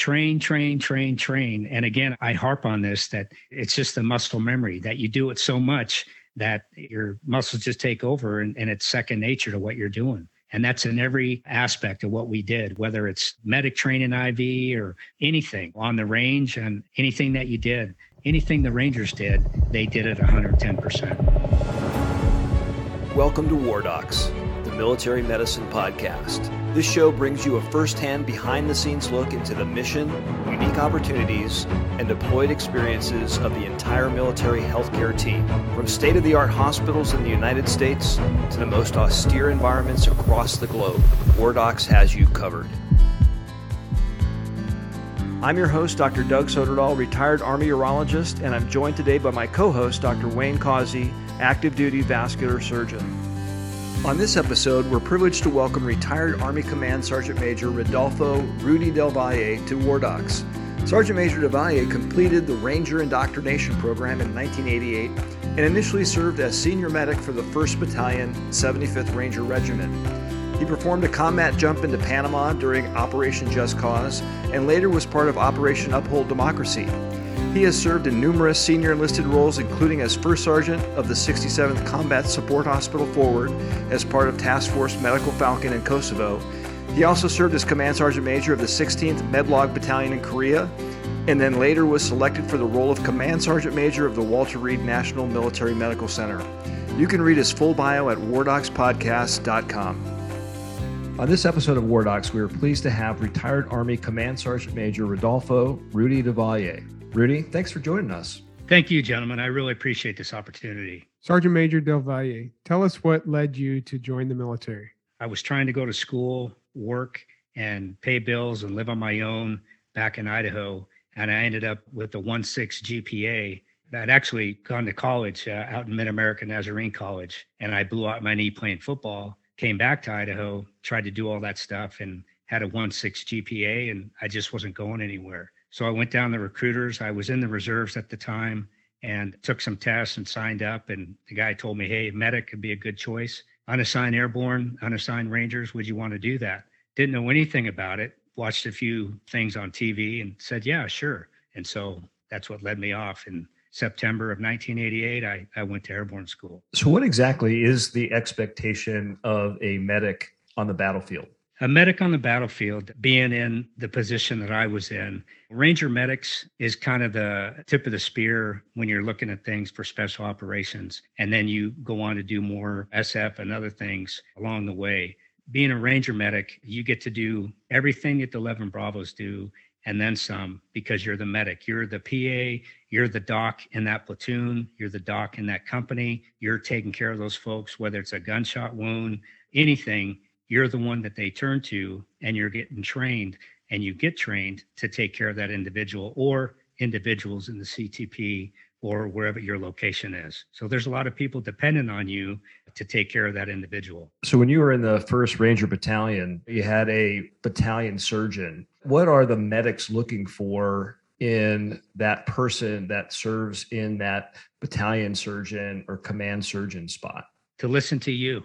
train, train, train, train. And again, I harp on this that it's just the muscle memory that you do it so much that your muscles just take over and, and it's second nature to what you're doing. And that's in every aspect of what we did, whether it's medic training IV or anything on the range and anything that you did, anything the Rangers did, they did it 110%. Welcome to War Docs, military medicine podcast. This show brings you a first-hand, behind-the-scenes look into the mission, unique opportunities, and deployed experiences of the entire military healthcare team. From state-of-the-art hospitals in the United States to the most austere environments across the globe, War Docs has you covered. I'm your host, Dr. Doug Soderdahl, retired Army urologist, and I'm joined today by my co-host, Dr. Wayne Causey, active duty vascular surgeon. On this episode, we're privileged to welcome retired Army Command Sergeant Major Rodolfo Rudy Del Valle to War Docs. Sergeant Major Del Valle completed the Ranger Indoctrination Program in 1988 and initially served as senior medic for the 1st Battalion, 75th Ranger Regiment. He performed a combat jump into Panama during Operation Just Cause and later was part of Operation Uphold Democracy. He has served in numerous senior enlisted roles, including as First Sergeant of the 67th Combat Support Hospital Forward as part of Task Force Medical Falcon in Kosovo. He also served as Command Sergeant Major of the 16th Medlog Battalion in Korea, and then later was selected for the role of Command Sergeant Major of the Walter Reed National Military Medical Center. You can read his full bio at wardocspodcast.com. On this episode of War Docs, we are pleased to have retired Army Command Sergeant Major Rodolfo Rudy Del Valle. Rudy, thanks for joining us. Thank you, gentlemen. I really appreciate this opportunity. Sergeant Major Del Valle, tell us what led you to join the military. I was trying to go to school, work, and pay bills and live on my own back in Idaho. And I ended up with a 1.6 GPA. I'd actually gone to college uh, out in Mid America Nazarene College, and I blew out my knee playing football. Came back to Idaho, tried to do all that stuff, and had a 1.6 GPA, and I just wasn't going anywhere. So I went down the recruiters. I was in the reserves at the time and took some tests and signed up. And the guy told me, hey, medic could be a good choice. Unassigned airborne, unassigned rangers, would you want to do that? Didn't know anything about it. Watched a few things on TV and said, yeah, sure. And so that's what led me off. In September of 1988, I, I went to airborne school. So, what exactly is the expectation of a medic on the battlefield? A medic on the battlefield, being in the position that I was in, Ranger medics is kind of the tip of the spear when you're looking at things for special operations. And then you go on to do more SF and other things along the way. Being a Ranger medic, you get to do everything that the 11 Bravos do and then some because you're the medic. You're the PA, you're the doc in that platoon, you're the doc in that company, you're taking care of those folks, whether it's a gunshot wound, anything you're the one that they turn to and you're getting trained and you get trained to take care of that individual or individuals in the CTP or wherever your location is. So there's a lot of people dependent on you to take care of that individual. So when you were in the 1st Ranger Battalion, you had a battalion surgeon. What are the medics looking for in that person that serves in that battalion surgeon or command surgeon spot? To listen to you.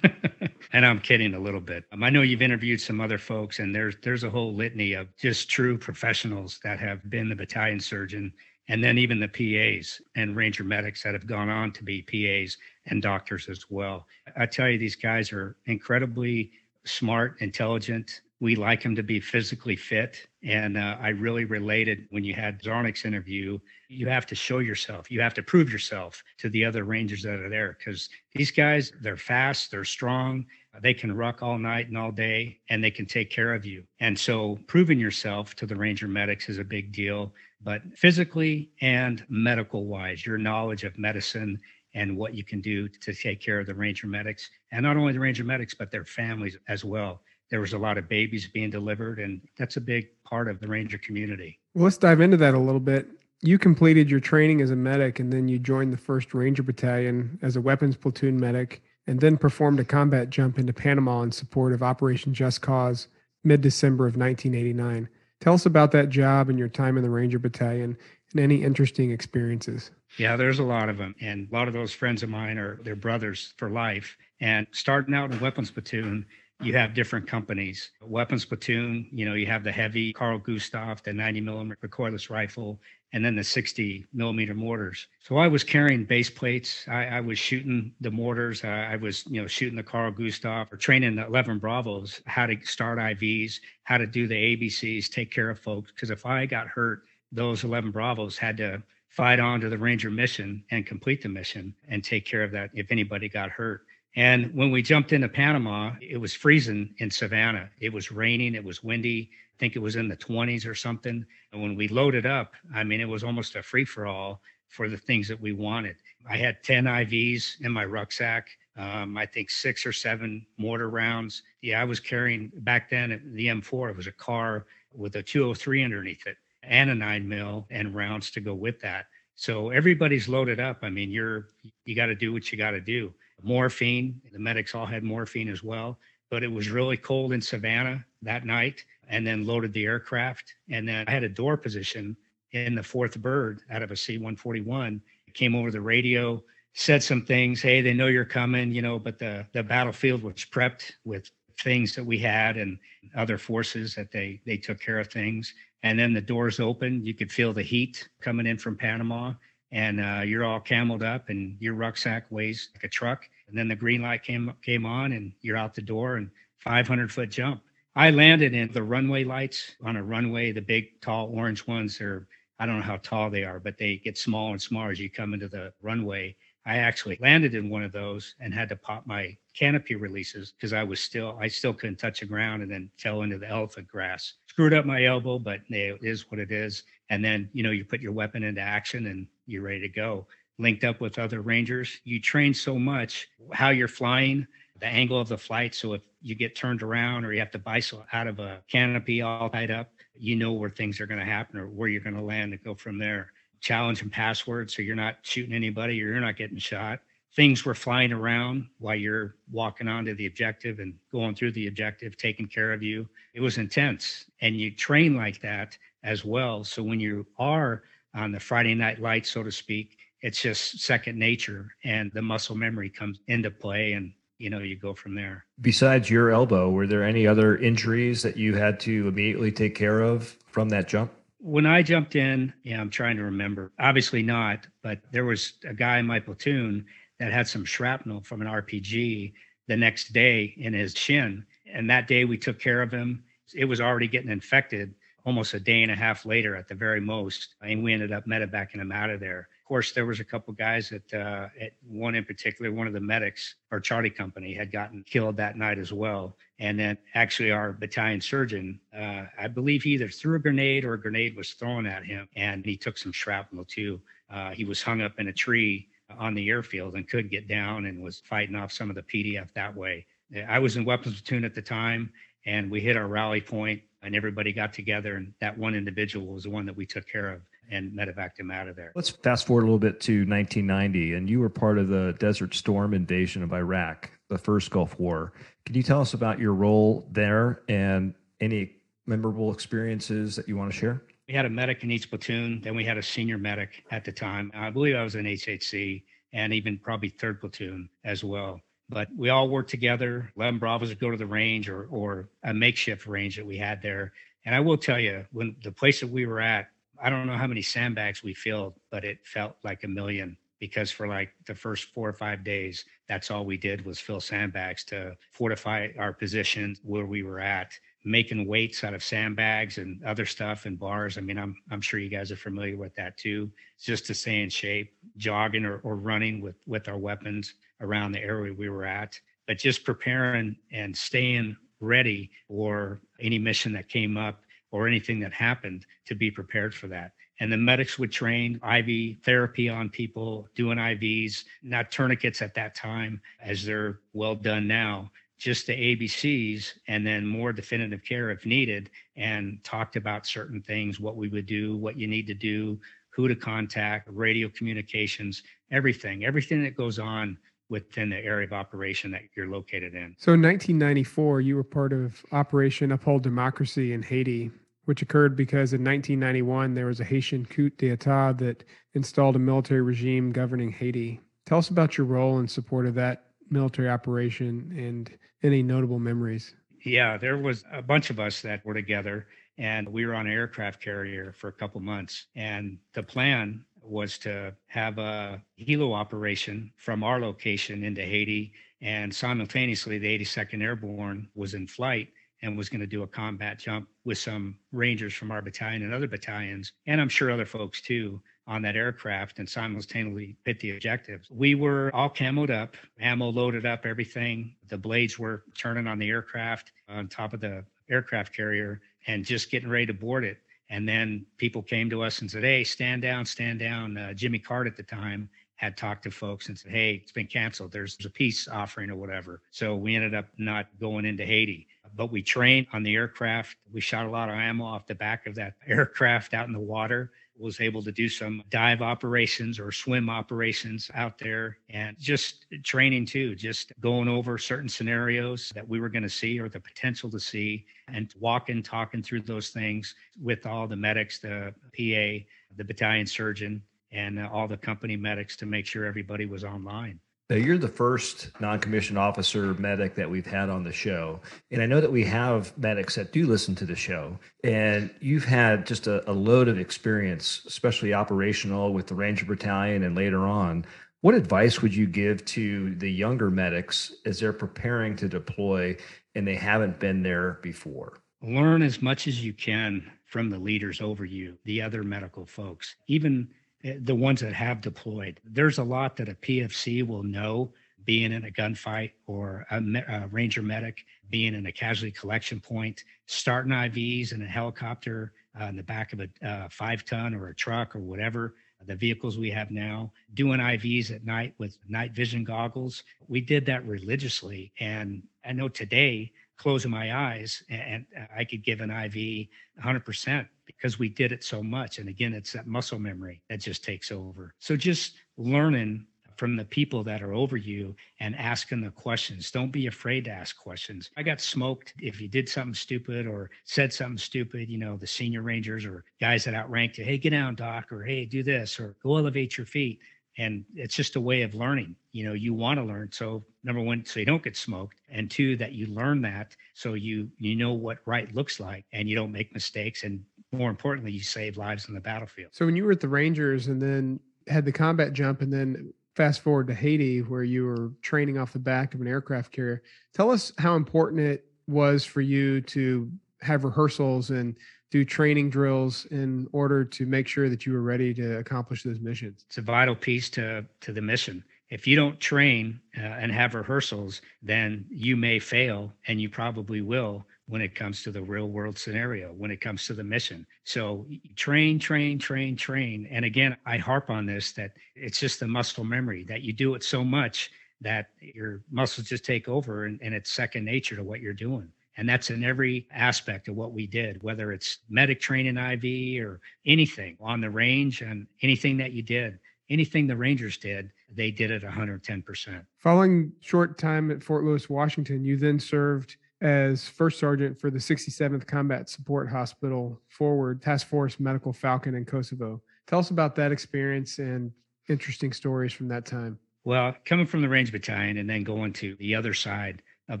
and I'm kidding a little bit. Um, I know you've interviewed some other folks, and there's there's a whole litany of just true professionals that have been the battalion surgeon, and then even the PAs and ranger medics that have gone on to be PAs and doctors as well. I tell you, these guys are incredibly smart, intelligent. We like them to be physically fit. And uh, I really related when you had Zarnick's interview. You have to show yourself, you have to prove yourself to the other Rangers that are there because these guys, they're fast, they're strong, they can ruck all night and all day, and they can take care of you. And so proving yourself to the Ranger medics is a big deal. But physically and medical wise, your knowledge of medicine and what you can do to take care of the Ranger medics, and not only the Ranger medics, but their families as well. There was a lot of babies being delivered, and that's a big part of the Ranger community. Well, let's dive into that a little bit. You completed your training as a medic, and then you joined the 1st Ranger Battalion as a weapons platoon medic, and then performed a combat jump into Panama in support of Operation Just Cause mid December of 1989. Tell us about that job and your time in the Ranger Battalion and any interesting experiences. Yeah, there's a lot of them. And a lot of those friends of mine are their brothers for life. And starting out in weapons platoon, you have different companies. Weapons platoon, you know, you have the heavy Carl Gustav, the 90 millimeter recoilless rifle, and then the 60 millimeter mortars. So I was carrying base plates. I, I was shooting the mortars. I, I, was, you know, shooting the Carl Gustav or training the 11 Bravos how to start IVs, how to do the ABCs, take care of folks. Because if I got hurt, those 11 Bravos had to fight on to the Ranger mission and complete the mission and take care of that if anybody got hurt. And when we jumped into Panama, it was freezing in Savannah. It was raining, it was windy. I think it was in the 20s or something. And when we loaded up, I mean, it was almost a free for all for the things that we wanted. I had 10 IVs in my rucksack. Um, I think six or seven mortar rounds. Yeah, I was carrying back then the M4. It was a car with a 203 underneath it and a nine mil and rounds to go with that. So everybody's loaded up. I mean, you're you got to do what you got to do. Morphine, the medics all had morphine as well. But it was really cold in Savannah that night, and then loaded the aircraft. And then I had a door position in the fourth bird out of a C-141. Came over the radio, said some things. Hey, they know you're coming, you know. But the the battlefield was prepped with things that we had and other forces that they they took care of things and then the doors opened You could feel the heat coming in from Panama, and uh, you're all cameled up, and your rucksack weighs like a truck. And then the green light came came on, and you're out the door, and 500 foot jump. I landed in the runway lights on a runway, the big tall orange ones. Are I don't know how tall they are, but they get smaller and smaller as you come into the runway. I actually landed in one of those and had to pop my canopy releases because I was still I still couldn't touch the ground and then fell into the elephant grass. Screwed up my elbow, but it is what it is. And then you know you put your weapon into action and you're ready to go. Linked up with other rangers, you train so much how you're flying, the angle of the flight. So if you get turned around or you have to bicycle out of a canopy all tied up, you know where things are going to happen or where you're going to land and go from there challenge and password so you're not shooting anybody or you're not getting shot things were flying around while you're walking onto the objective and going through the objective taking care of you. It was intense and you train like that as well. So when you are on the friday night light so to speak it's just second nature and the muscle memory comes into play and you know you go from there. Besides your elbow were there any other injuries that you had to immediately take care of from that jump? When I jumped in, yeah, I'm trying to remember. Obviously not, but there was a guy in my platoon that had some shrapnel from an RPG the next day in his shin. And that day we took care of him. It was already getting infected almost a day and a half later at the very most. And we ended up medevacing him out of there Of course, there was a couple guys that, uh, at one in particular, one of the medics, our Charlie company, had gotten killed that night as well. And then actually, our battalion surgeon, uh, I believe he either threw a grenade or a grenade was thrown at him, and he took some shrapnel too. Uh, he was hung up in a tree on the airfield and could get down and was fighting off some of the PDF that way. I was in weapons platoon at the time, and we hit our rally point, and everybody got together, and that one individual was the one that we took care of and medevaced him out of there. Let's fast forward a little bit to 1990, and you were part of the Desert Storm invasion of Iraq, the first Gulf War. Can you tell us about your role there and any memorable experiences that you want to share? We had a medic in each platoon, then we had a senior medic at the time. I believe I was in HHC and even probably third platoon as well. But we all worked together. 11 Bravos would go to the range or, or a makeshift range that we had there. And I will tell you, when the place that we were at, I don't know how many sandbags we filled, but it felt like a million because for like the first four or five days, that's all we did was fill sandbags to fortify our position where we were at, making weights out of sandbags and other stuff and bars. I mean, I'm I'm sure you guys are familiar with that too. It's just to stay in shape, jogging or, or running with with our weapons around the area we were at, but just preparing and staying ready for any mission that came up or anything that happened to be prepared for that. And the medics would train IV therapy on people, doing IVs, not tourniquets at that time, as they're well done now, just the ABCs, and then more definitive care if needed, and talked about certain things, what we would do, what you need to do, who to contact, radio communications, everything, everything that goes on within the area of operation that you're located in. So in 1994, you were part of Operation Uphold Democracy in Haiti, which occurred because in 1991 there was a Haitian coup d'etat that installed a military regime governing Haiti. Tell us about your role in support of that military operation and any notable memories? Yeah, there was a bunch of us that were together and we were on an aircraft carrier for a couple months. And the plan was to have a helo operation from our location into Haiti. And simultaneously, the 82nd Airborne was in flight and was going to do a combat jump with some Rangers from our battalion and other battalions, and I'm sure other folks too, on that aircraft and simultaneously hit the objectives. We were all camoed up, ammo loaded up, everything. The blades were turning on the aircraft on top of the aircraft carrier and just getting ready to board it. And then people came to us and said, Hey, stand down, stand down. Uh, Jimmy Carter at the time had talked to folks and said, Hey, it's been canceled. There's a peace offering or whatever. So we ended up not going into Haiti but we trained on the aircraft. We shot a lot of ammo off the back of that aircraft out in the water. Was able to do some dive operations or swim operations out there and just training too, just going over certain scenarios that we were going to see or the potential to see and walking, talking through those things with all the medics, the PA, the battalion surgeon, and all the company medics to make sure everybody was online. Now, you're the first non commissioned officer medic that we've had on the show. And I know that we have medics that do listen to the show. And you've had just a, a load of experience, especially operational with the Ranger Battalion and later on. What advice would you give to the younger medics as they're preparing to deploy and they haven't been there before? Learn as much as you can from the leaders over you, the other medical folks. Even the ones that have deployed. There's a lot that a PFC will know being in a gunfight or a, a, ranger medic being in a casualty collection point, starting IVs in a helicopter uh, in the back of a uh, five ton or a truck or whatever the vehicles we have now, doing IVs at night with night vision goggles. We did that religiously. And I know today, closing my eyes and I could give an IV 100% because we did it so much. And again, it's that muscle memory that just takes over. So just learning from the people that are over you and asking the questions. Don't be afraid to ask questions. I got smoked if you did something stupid or said something stupid, you know, the senior rangers or guys that outranked you, hey, get down, doc, or hey, do this, or go elevate your feet. And it's just a way of learning. You know, you want to learn. So number one, so you don't get smoked. And two, that you learn that so you you know what right looks like and you don't make mistakes and more importantly, you save lives on the battlefield. So when you were at the Rangers and then had the combat jump and then fast forward to Haiti where you were training off the back of an aircraft carrier, tell us how important it was for you to have rehearsals and do training drills in order to make sure that you were ready to accomplish those missions. It's a vital piece to to the mission. If you don't train uh, and have rehearsals, then you may fail, and you probably will when it comes to the real world scenario, when it comes to the mission. So train, train, train, train. And again, I harp on this that it's just the muscle memory that you do it so much that your muscles just take over and, and it's second nature to what you're doing. And that's in every aspect of what we did, whether it's medic training IV or anything on the range and anything that you did, anything the Rangers did, they did it 110%. Following short time at Fort Lewis, Washington, you then served as first sergeant for the 67th Combat Support Hospital Forward Task Force Medical Falcon in Kosovo. Tell us about that experience and interesting stories from that time. Well, coming from the Range Battalion and then going to the other side of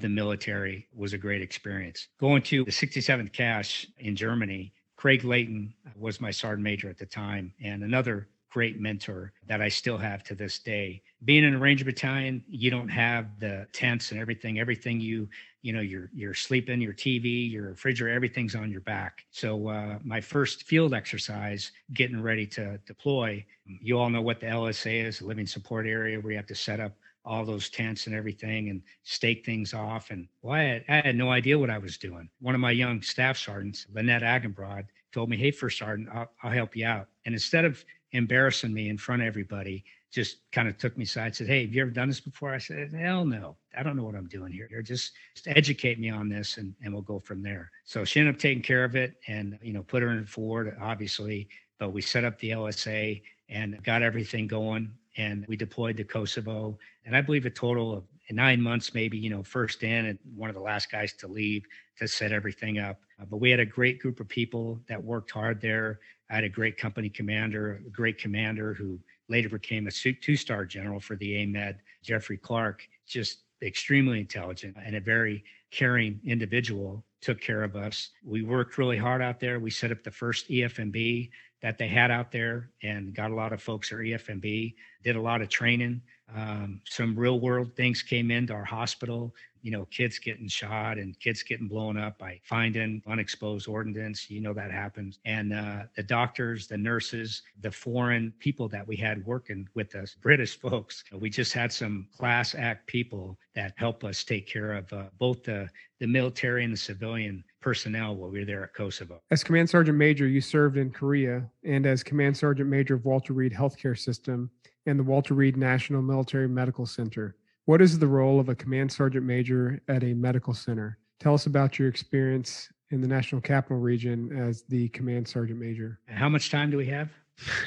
the military was a great experience. Going to the 67th CSH in Germany, Craig Layton was my sergeant major at the time, and another great mentor that I still have to this day. Being in a Ranger battalion, you don't have the tents and everything. Everything you, you know, you're you're sleeping, your TV, your refrigerator, everything's on your back. So uh, my first field exercise, getting ready to deploy. You all know what the LSA is, a living support area where you have to set up all those tents and everything and stake things off. And well, I had, I had no idea what I was doing. One of my young staff sergeants, Lynette Agenbrod, told me, Hey, first sergeant, I'll, I'll help you out. And instead of embarrassing me in front of everybody, just kind of took me aside, said, Hey, have you ever done this before? I said, Hell no. I don't know what I'm doing here. Just, just educate me on this and, and we'll go from there. So she ended up taking care of it and, you know, put her in forward, obviously, but we set up the LSA and got everything going and we deployed to Kosovo. And I believe a total of nine months, maybe, you know, first in and one of the last guys to leave to set everything up. Uh, but we had a great group of people that worked hard there. I had a great company commander, a great commander who later became a two star general for the AMEDD, Jeffrey Clark, just extremely intelligent and a very caring individual took care of us. We worked really hard out there. We set up the first EFMB that they had out there and got a lot of folks at EFMB, did a lot of training. Um, some real world things came into our hospital you know, kids getting shot and kids getting blown up by finding unexposed ordnance. You know that happens. And uh, the doctors, the nurses, the foreign people that we had working with us, British folks, we just had some class act people that help us take care of uh, both the, the military and the civilian personnel while we were there at Kosovo. As Command Sergeant Major, you served in Korea and as Command Sergeant Major of Walter Reed Healthcare System and the Walter Reed National Military Medical Center. What is the role of a command sergeant major at a medical center? Tell us about your experience in the National Capital Region as the command sergeant major. How much time do we have?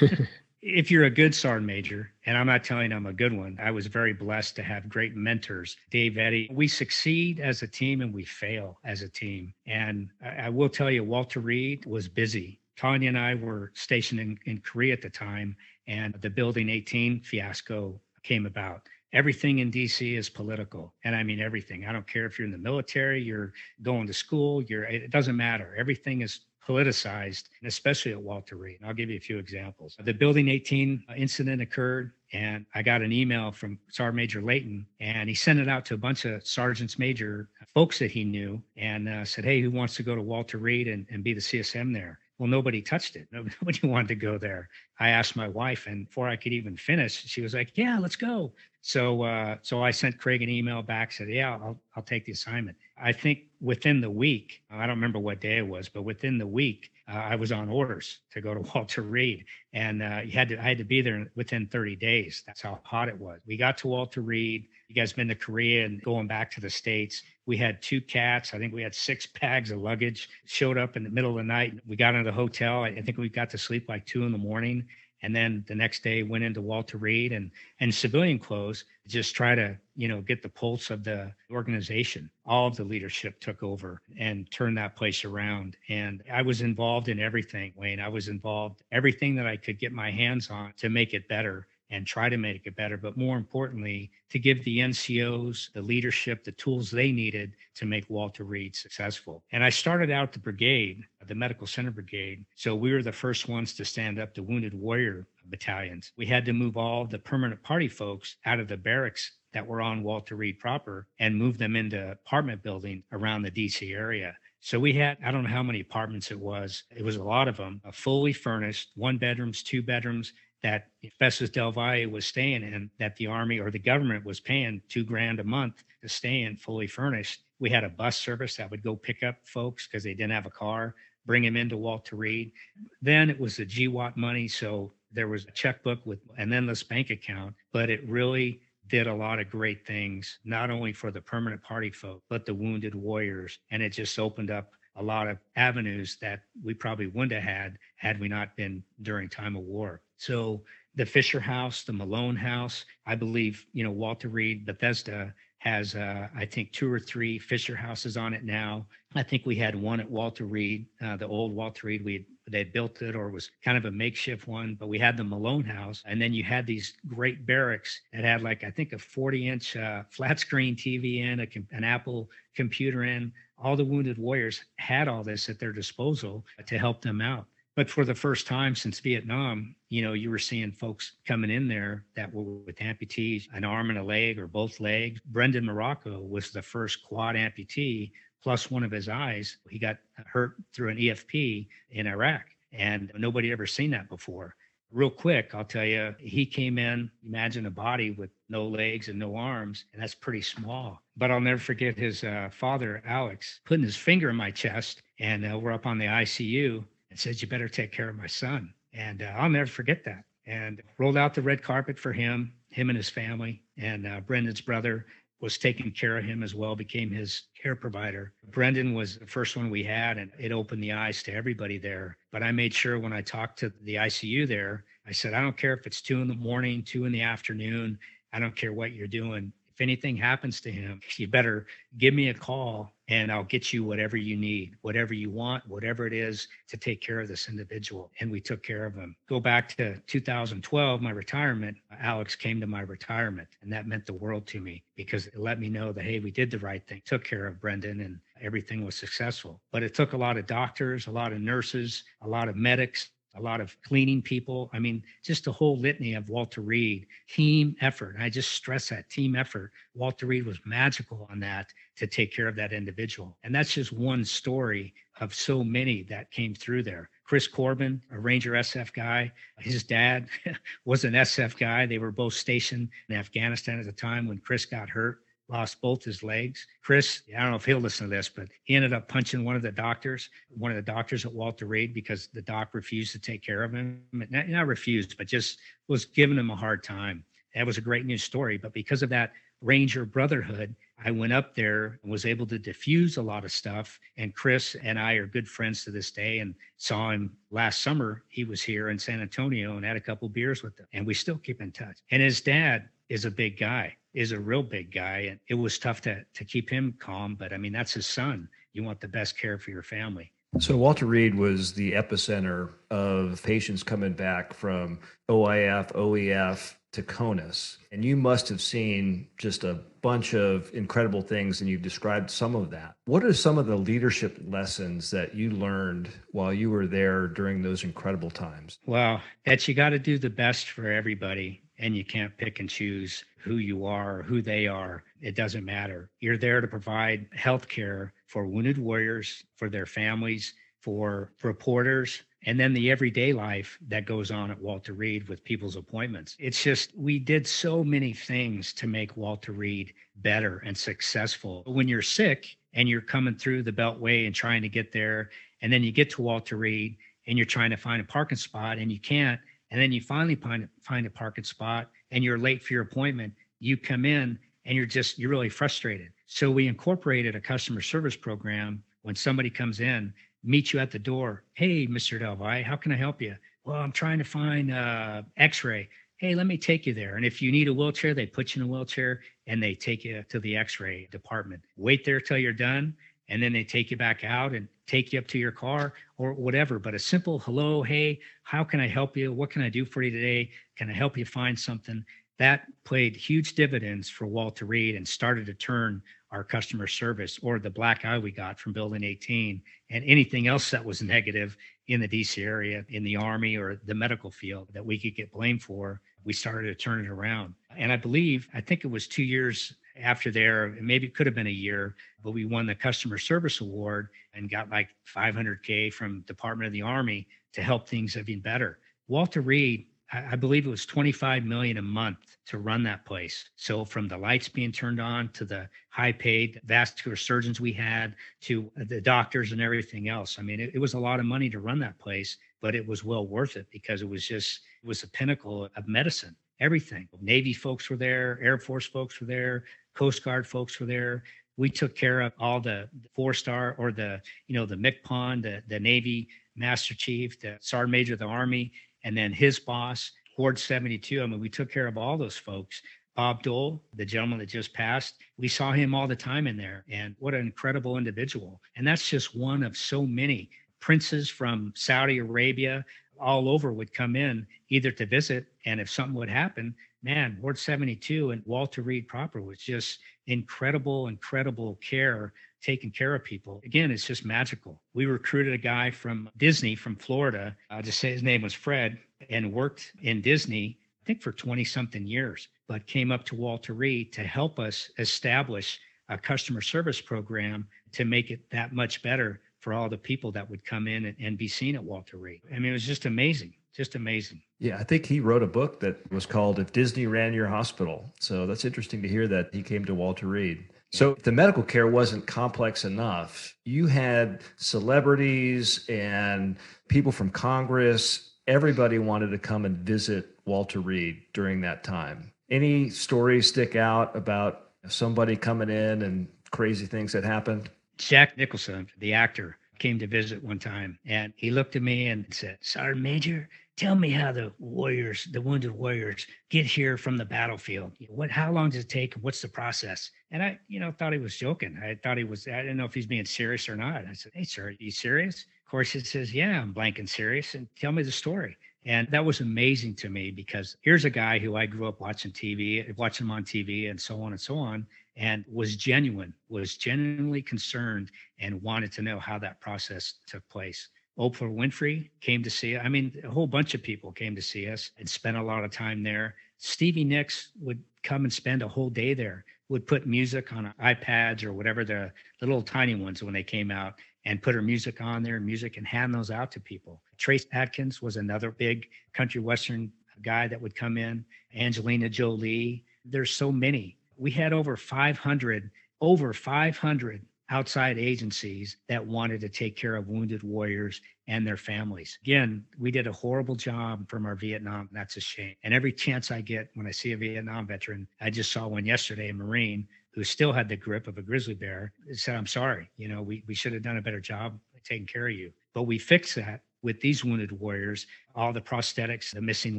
if you're a good sergeant major, and I'm not telling I'm a good one, I was very blessed to have great mentors. Dave Eddy, we succeed as a team and we fail as a team. And I, I will tell you, Walter Reed was busy. Tanya and I were stationed in, in Korea at the time, and the Building 18 fiasco came about everything in DC is political. And I mean everything. I don't care if you're in the military, you're going to school, you're it doesn't matter. Everything is politicized, and especially at Walter Reed. And I'll give you a few examples. The Building 18 incident occurred, and I got an email from Sergeant Major Layton, and he sent it out to a bunch of sergeants major folks that he knew and uh, said, Hey, who wants to go to Walter Reed and, and be the CSM there? Well, nobody touched it. Nobody wanted to go there. I asked my wife, and before I could even finish, she was like, "Yeah, let's go." So, uh, so I sent Craig an email back, said, "Yeah, I'll I'll take the assignment." I think within the week, I don't remember what day it was, but within the week, uh, I was on orders to go to Walter Reed, and uh, you had to I had to be there within 30 days. That's how hot it was. We got to Walter Reed. You guys been to Korea and going back to the states? We had two cats. I think we had six bags of luggage. Showed up in the middle of the night. We got into the hotel. I think we got to sleep like two in the morning and then the next day went into Walter Reed and and civilian clothes just try to you know get the pulse of the organization. All of the leadership took over and turned that place around, and I was involved in everything. Wayne, I was involved everything that I could get my hands on to make it better and try to make it better, but more importantly, to give the NCOs the leadership, the tools they needed to make Walter Reed successful. And I started out the brigade, the Medical Center Brigade. So we were the first ones to stand up the Wounded Warrior battalions. We had to move all the permanent party folks out of the barracks that were on Walter Reed proper and move them into apartment building around the DC area. So we had, I don't know how many apartments it was. It was a lot of them, uh, fully furnished, one bedrooms, two bedrooms, that Festus Del Valle was staying in, that the Army or the government was paying two grand a month to stay in fully furnished. We had a bus service that would go pick up folks because they didn't have a car, bring them into Walter Reed. Then it was the GWOT money. So there was a checkbook with an endless bank account, but it really did a lot of great things, not only for the permanent party folk, but the wounded warriors. And it just opened up a lot of avenues that we probably wouldn't have had had we not been during time of war. So the Fisher House, the Malone House, I believe, you know, Walter Reed, Bethesda has, uh, I think, two or three Fisher houses on it now. I think we had one at Walter Reed, uh, the old Walter Reed. We they built it or was kind of a makeshift one, but we had the Malone House, and then you had these great barracks that had like I think a 40 inch uh, flat screen TV in, a, an Apple computer in. All the wounded warriors had all this at their disposal to help them out. But for the first time since Vietnam, you know, you were seeing folks coming in there that were with amputees, an arm and a leg or both legs. Brendan Marrocco was the first quad amputee plus one of his eyes. He got hurt through an EFP in Iraq, and nobody ever seen that before. Real quick, I'll tell you, he came in. Imagine a body with no legs and no arms, and that's pretty small. But I'll never forget his uh, father, Alex, putting his finger in my chest, and uh, we're up on the ICU, and said, You better take care of my son. And uh, I'll never forget that. And rolled out the red carpet for him, him and his family, and uh, Brendan's brother was taking care of him as well, became his care provider. Brendan was the first one we had, and it opened the eyes to everybody there. But I made sure when I talked to the ICU there, I said, I don't care if it's two in the morning, two in the afternoon. I don't care what you're doing. Anything happens to him, you better give me a call and I'll get you whatever you need, whatever you want, whatever it is to take care of this individual. And we took care of him. Go back to 2012, my retirement. Alex came to my retirement, and that meant the world to me because it let me know that, hey, we did the right thing, took care of Brendan, and everything was successful. But it took a lot of doctors, a lot of nurses, a lot of medics, a lot of cleaning people. I mean, just a whole litany of Walter Reed team effort. I just stress that team effort. Walter Reed was magical on that to take care of that individual. And that's just one story of so many that came through there. Chris Corbin, a Ranger SF guy, his dad was an SF guy. They were both stationed in Afghanistan at the time when Chris got hurt lost both his legs. Chris, I don't know if he'll listen to this, but he ended up punching one of the doctors, one of the doctors at Walter Reed, because the doc refused to take care of him. Not, not refused, but just was giving him a hard time. That was a great news story. But because of that Ranger brotherhood, I went up there and was able to diffuse a lot of stuff. And Chris and I are good friends to this day and saw him last summer. He was here in San Antonio and had a couple beers with him. And we still keep in touch. And his dad is a big guy is a real big guy and it was tough to to keep him calm but i mean that's his son. You want the best care for your family. So walter reed was the epicenter of patients coming back from oif oef to conus. And you must have seen just a bunch of incredible things and you've described some of that. What are some of the leadership lessons that you learned while you were there during those incredible times? Well that you got to do the best for everybody and you can't pick and choose who you are who they are. It doesn't matter. You're there to provide health care for wounded warriors, for their families, for reporters, and then the everyday life that goes on at Walter Reed with people's appointments. It's just, we did so many things to make Walter Reed better and successful. When you're sick and you're coming through the Beltway and trying to get there, and then you get to Walter Reed and you're trying to find a parking spot and you can't, and then you finally find find a parking spot and you're late for your appointment. You come in and you're just you're really frustrated. So we incorporated a customer service program. When somebody comes in meet you at the door hey mr delvi how can i help you? Well i'm trying to find uh x-ray. Hey let me take you there. And if you need a wheelchair they put you in a wheelchair and they take you to the x-ray department. Wait there till you're done and then they take you back out and take you up to your car or whatever. But a simple hello, hey, how can I help you? What can I do for you today? Can I help you find something? That played huge dividends for Walter Reed and started to turn our customer service or the black eye we got from building 18 and anything else that was negative in the DC area, in the Army or the medical field that we could get blamed for. We started to turn it around. And I believe, I think it was two years after there, maybe it could have been a year, but we won the customer service award and got like 500K from Department of the Army to help things even better. Walter Reed, I believe it was 25 million a month to run that place. So from the lights being turned on to the high paid vascular surgeons we had to the doctors and everything else. I mean, it, it was a lot of money to run that place, but it was well worth it because it was just, it was the pinnacle of medicine everything. Navy folks were there, Air Force folks were there, Coast Guard folks were there. We took care of all the four star or the, you know, the MCPON, the, the Navy Master Chief, the Sergeant Major of the Army, and then his boss, Ward 72. I mean, we took care of all those folks. Bob Dole, the gentleman that just passed, we saw him all the time in there. And what an incredible individual. And that's just one of so many princes from Saudi Arabia, all over would come in either to visit and if something would happen man ward 72 and walter reed proper was just incredible incredible care taking care of people. Again it's just magical. We recruited a guy from disney from florida. I'll just say his name was fred and worked in disney i think for 20 something years but came up to walter reed to help us establish a customer service program to make it that much better for all the people that would come in and, and be seen at Walter Reed. I mean, it was just amazing, just amazing. Yeah, I think he wrote a book that was called If Disney Ran Your Hospital. So that's interesting to hear that he came to Walter Reed. So if the medical care wasn't complex enough, you had celebrities and people from Congress. Everybody wanted to come and visit Walter Reed during that time. Any stories stick out about somebody coming in and crazy things that happened? Jack Nicholson, the actor, came to visit one time and he looked at me and said, Sergeant Major, tell me how the warriors, the wounded warriors, get here from the battlefield. What, how long does it take? What's the process? And I, you know, thought he was joking. I thought he was. I didn't know if he's being serious or not. I said, "Hey, sir, are you serious?" Of course, he says, "Yeah, I'm blank and serious." And tell me the story. And that was amazing to me because here's a guy who I grew up watching TV, watching him on TV, and so on and so on, and was genuine, was genuinely concerned, and wanted to know how that process took place. Oprah Winfrey came to see. I mean, a whole bunch of people came to see us and spent a lot of time there. Stevie Nicks would come and spend a whole day there. Would put music on iPads or whatever the, little tiny ones when they came out, and put her music on there, music, and hand those out to people. Trace Atkins was another big country western guy that would come in. Angelina Jolie. There's so many. We had over 500, over 500 outside agencies that wanted to take care of wounded warriors and their families. Again, we did a horrible job from our Vietnam. That's a shame. And every chance I get when I see a Vietnam veteran, I just saw one yesterday, a Marine who still had the grip of a grizzly bear, said, I'm sorry, you know, we, we should have done a better job taking care of you. But we fixed that with these wounded warriors, all the prosthetics, the missing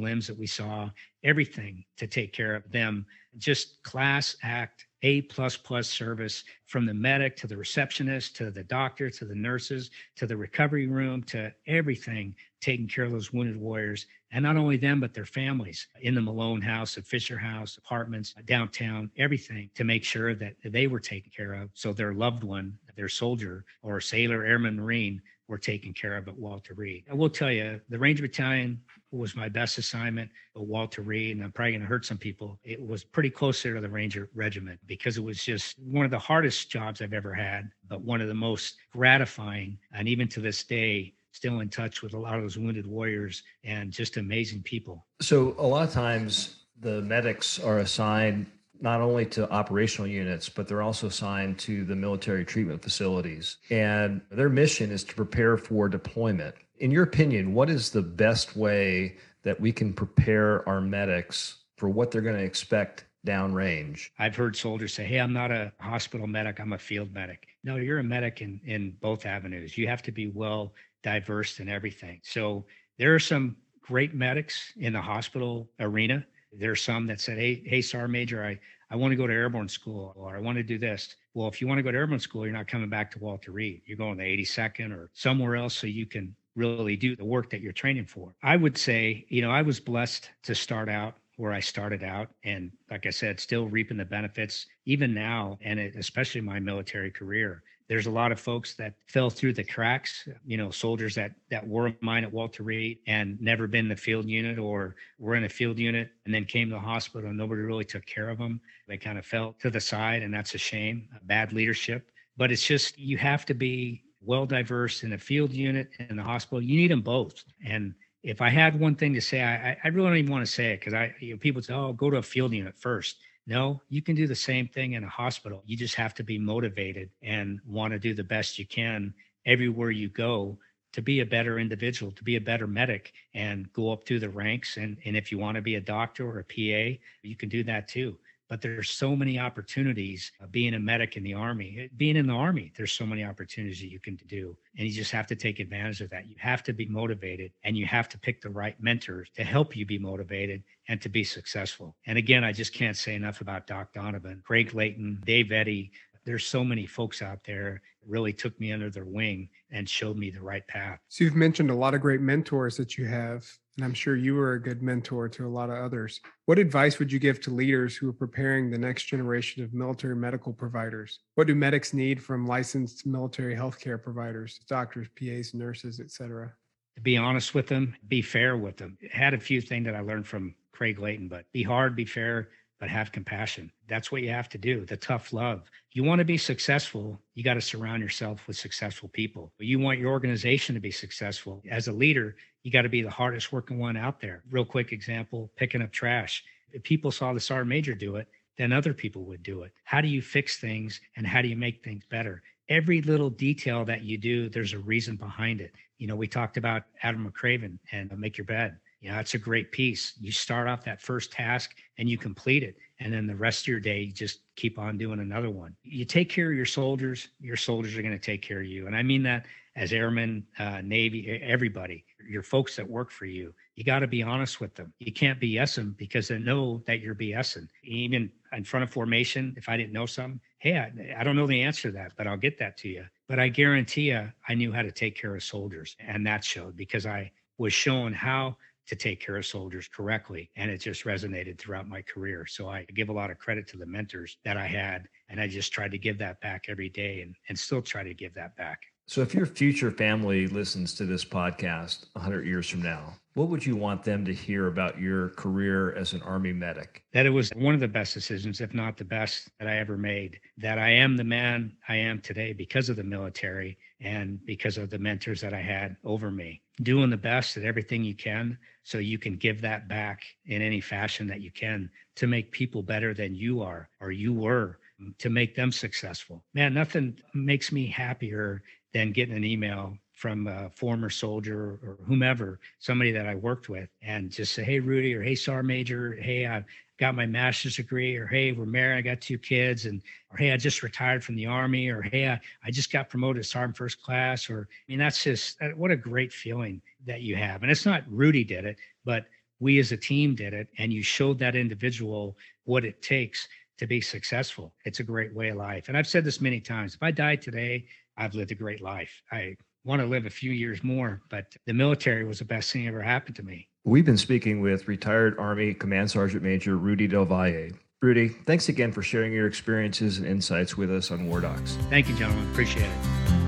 limbs that we saw, everything to take care of them. Just class act a plus plus service from the medic to the receptionist to the doctor to the nurses to the recovery room to everything taking care of those wounded warriors. And not only them but their families in the malone house at fisher house apartments downtown everything to make sure that they were taken care of. So their loved one their soldier or sailor airman marine were taken care of at Walter Reed. I will tell you, the Ranger Battalion was my best assignment at Walter Reed, and I'm probably going to hurt some people. It was pretty close to the Ranger Regiment because it was just one of the hardest jobs I've ever had, but one of the most gratifying. And even to this day, still in touch with a lot of those wounded warriors and just amazing people. So, a lot of times the medics are assigned not only to operational units, but they're also assigned to the military treatment facilities. And their mission is to prepare for deployment. In your opinion, what is the best way that we can prepare our medics for what they're going to expect downrange? I've heard soldiers say, Hey, I'm not a hospital medic, I'm a field medic. No, you're a medic in, in both avenues. You have to be well diverse in everything. So there are some great medics in the hospital arena there's some that said, "Hey, hey, Sergeant Major, I I want to go to airborne school, or I want to do this." Well, if you want to go to airborne school, you're not coming back to Walter Reed. You're going to 82nd or somewhere else so you can really do the work that you're training for. I would say, you know, I was blessed to start out where I started out. And like I said, still reaping the benefits even now, and it, especially my military career there's a lot of folks that fell through the cracks you know soldiers that that were mine at walter reed and never been in the field unit or were in a field unit and then came to the hospital and nobody really took care of them they kind of fell to the side and that's a shame bad leadership. But it's just you have to be well diverse in a field unit and the hospital. You need them both. And if i had one thing to say i, I really don't even want to say it because i you know, people say oh go to a field unit first no, you can do the same thing in a hospital. You just have to be motivated and want to do the best you can everywhere you go to be a better individual, to be a better medic and go up through the ranks. And, and if you want to be a doctor or a PA, you can do that too but there's so many opportunities uh, being a medic in the army eh, being in the army there's so many opportunities that you can do and you just have to take advantage of that. You have to be motivated and you have to pick the right mentors to help you be motivated and to be successful. And again i just can't say enough about doc donovan craig layton dave eddy. There's so many folks out there really took me under their wing and showed me the right path. So you've mentioned a lot of great mentors that you have, and I'm sure you were a good mentor to a lot of others. What advice would you give to leaders who are preparing the next generation of military medical providers? What do medics need from licensed military healthcare providers, doctors, PAs, nurses, etc.? To be honest with them, be fair with them. had a few things that I learned from Craig Layton, but be hard, be fair, but have compassion. That's what you have to do. The tough love. You want to be successful, you got to surround yourself with successful people. You want your organization to be successful. As a leader, you got to be the hardest working one out there. Real quick example picking up trash. If people saw the sergeant major do it, then other people would do it. How do you fix things and how do you make things better? Every little detail that you do, there's a reason behind it. You know, we talked about Admiral McRaven and Make Your Bed You know, it's a great piece. You start off that first task and you complete it. And then the rest of your day, you just keep on doing another one. You take care of your soldiers, your soldiers are going to take care of you. And I mean that as airmen, uh, Navy, everybody, your folks that work for you. You got to be honest with them. You can't BS them because they know that you're BSing. Even in front of formation, if I didn't know something, hey, I, I don't know the answer to that, but I'll get that to you. But I guarantee you, I knew how to take care of soldiers. And that showed because I was shown how to take care of soldiers correctly. And it just resonated throughout my career. So I give a lot of credit to the mentors that I had. And I just tried to give that back every day and, and still try to give that back. So, if your future family listens to this podcast 100 years from now, what would you want them to hear about your career as an Army medic? That it was one of the best decisions, if not the best, that I ever made. That I am the man I am today because of the military and because of the mentors that I had over me. Doing the best at everything you can so you can give that back in any fashion that you can to make people better than you are or you were to make them successful. Man, nothing makes me happier than getting an email from a former soldier or whomever, somebody that I worked with, and just say, "Hey, Rudy," or "Hey, Sar Major," "Hey, I got my master's degree," or "Hey, we're married, I got two kids," and or "Hey, I just retired from the army," or "Hey, I, I just got promoted to sergeant first class," or I mean, that's just what a great feeling that you have. And it's not Rudy did it, but we as a team did it, and you showed that individual what it takes to be successful. It's a great way of life. And I've said this many times. If I die today, I've lived a great life. I want to live a few years more, but the military was the best thing ever happened to me. We've been speaking with retired Army Command Sergeant Major Rudy Del Valle. Rudy, thanks again for sharing your experiences and insights with us on War Docs. Thank you, gentlemen. Appreciate it.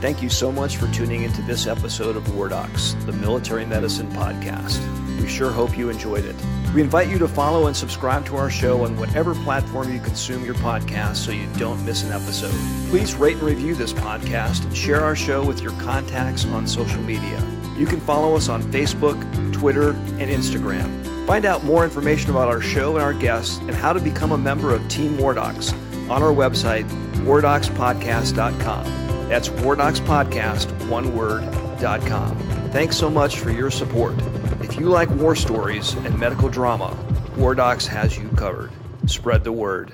Thank you so much for tuning into this episode of War Docs, the military medicine podcast. We sure hope you enjoyed it. We invite you to follow and subscribe to our show on whatever platform you consume your podcast so you don't miss an episode. Please rate and review this podcast and share our show with your contacts on social media. You can follow us on Facebook, Twitter, and Instagram. Find out more information about our show and our guests and how to become a member of Team Wardocs on our website, wardocspodcast.com. That's wardocspodcast, one word, dot com. Thanks so much for your support. If you like war stories and medical drama, War Docs has you covered. Spread the word.